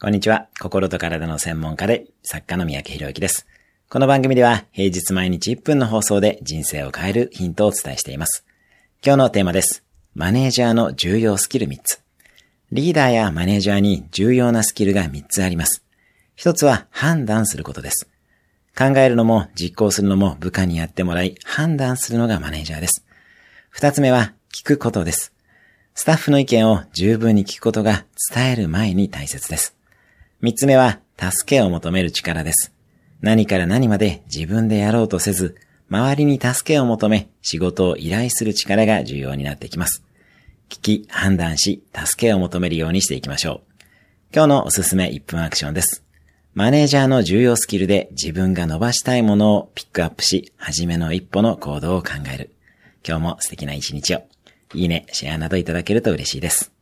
こんにちは。心と体の専門家で作家の三宅博之です。この番組では平日毎日1分の放送で人生を変えるヒントをお伝えしています。今日のテーマです。マネージャーの重要スキル3つ。リーダーやマネージャーに重要なスキルが3つあります。一つは判断することです。考えるのも実行するのも部下にやってもらい判断するのがマネージャーです。二つ目は聞くことです。スタッフの意見を十分に聞くことが伝える前に大切です。三つ目は助けを求める力です。何から何まで自分でやろうとせず、周りに助けを求め仕事を依頼する力が重要になってきます。聞き、判断し、助けを求めるようにしていきましょう。今日のおすすめ1分アクションです。マネージャーの重要スキルで自分が伸ばしたいものをピックアップし、初めの一歩の行動を考える。今日も素敵な一日を。いいね、シェアなどいただけると嬉しいです。